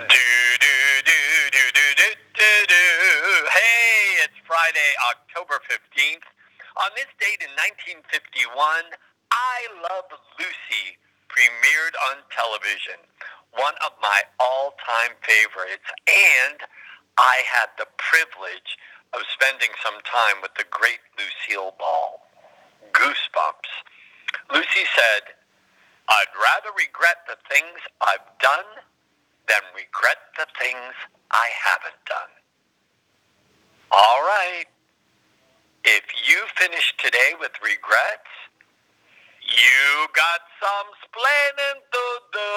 Do, do, do, do, do, do, do, do. Hey, it's Friday, October 15th. On this date in 1951, I Love Lucy premiered on television. One of my all-time favorites. And I had the privilege of spending some time with the great Lucille Ball. Goosebumps. Lucy said, I'd rather regret the things I've done the things I haven't done. All right. If you finish today with regrets, you got some splaining to do.